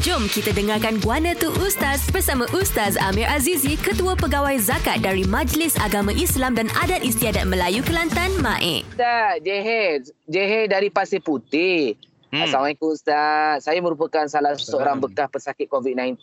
Jom kita dengarkan Guana Tu Ustaz bersama Ustaz Amir Azizi, Ketua Pegawai Zakat dari Majlis Agama Islam dan Adat Istiadat Melayu Kelantan, MAIK. Ustaz, Jehe. Jehe dari Pasir Putih. Hmm. Assalamualaikum Ustaz. Saya merupakan salah seorang bekas pesakit COVID-19.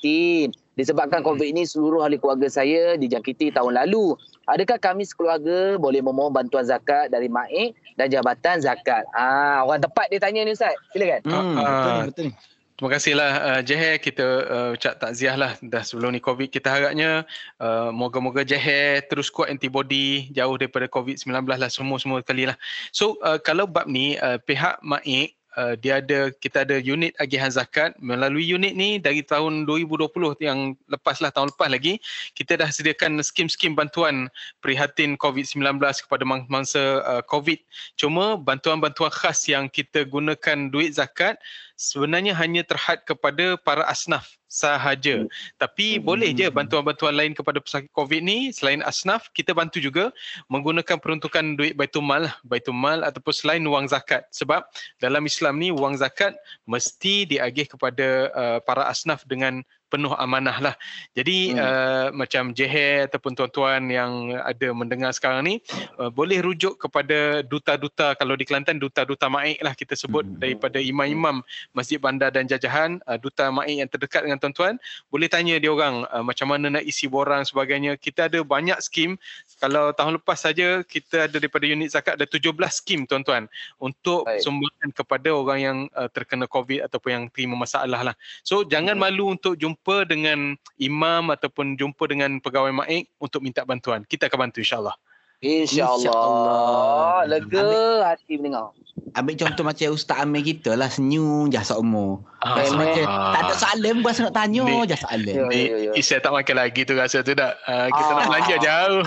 Disebabkan COVID ini seluruh ahli keluarga saya dijangkiti tahun lalu. Adakah kami sekeluarga boleh memohon bantuan zakat dari MAIK dan Jabatan Zakat? Ah, orang tepat dia tanya ni Ustaz. Silakan. Hmm, Ah, betul ni, betul ni. Terima kasihlah uh, Jeher. Kita uh, ucap takziah lah. Dah sebelum ni COVID kita harapnya uh, moga-moga Jeher terus kuat antibody jauh daripada COVID-19 lah semua-semua kali lah. So uh, kalau bab ni uh, pihak MAIK Uh, dia ada kita ada unit agihan zakat melalui unit ni dari tahun 2020 yang lepas lah tahun lepas lagi kita dah sediakan skim-skim bantuan prihatin COVID-19 kepada mangsa uh, COVID. Cuma bantuan-bantuan khas yang kita gunakan duit zakat sebenarnya hanya terhad kepada para asnaf sahaja. Tapi boleh je bantuan-bantuan lain kepada pesakit COVID ni selain asnaf kita bantu juga menggunakan peruntukan duit Baitul Mal, lah. Baitul Mal ataupun selain wang zakat. Sebab dalam Islam ni wang zakat mesti diagih kepada uh, para asnaf dengan penuh amanah lah. Jadi hmm. uh, macam Jeher ataupun tuan-tuan yang ada mendengar sekarang ni uh, boleh rujuk kepada duta-duta kalau di Kelantan duta-duta Maik lah kita sebut hmm. daripada imam-imam Masjid Bandar dan Jajahan uh, duta Maik yang terdekat dengan tuan-tuan boleh tanya dia orang uh, macam mana nak isi borang sebagainya. Kita ada banyak skim kalau tahun lepas saja kita ada daripada unit zakat ada 17 skim tuan-tuan untuk Baik. sumbangan kepada orang yang uh, terkena COVID ataupun yang terima masalah lah. So jangan malu untuk jumpa dengan imam ataupun jumpa dengan pegawai maik untuk minta bantuan. Kita akan bantu insyaAllah. InsyaAllah. InsyaAllah. Lega hati mendengar. Ambil contoh macam Ustaz Amir kita lah senyum je seumur. Ah, Rasa ah. macam tak ada soalan pun rasa nak tanya Ni- je soalan. Ya. Ni ya, ya. Tak makan lagi tu rasa tu tak? Uh, kita nak Ah. belanja jauh.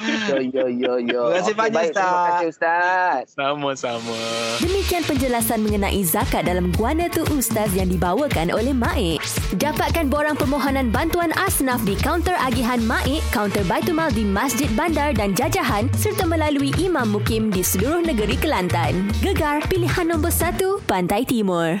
Yo, yo, yo, yo. Terima kasih Okey, banyak, baik. Terima Ustaz. kasih Ustaz. Sama-sama. Demikian penjelasan mengenai zakat dalam Guana Tu Ustaz yang dibawakan oleh MAIK. Dapatkan borang permohonan bantuan asnaf di kaunter agihan MAIK, kaunter Baitumal di Masjid Bandar dan Jajahan serta melalui Imam Mukim di seluruh negeri Kelantan. Gegar pilihan nombor 1 Pantai Timur.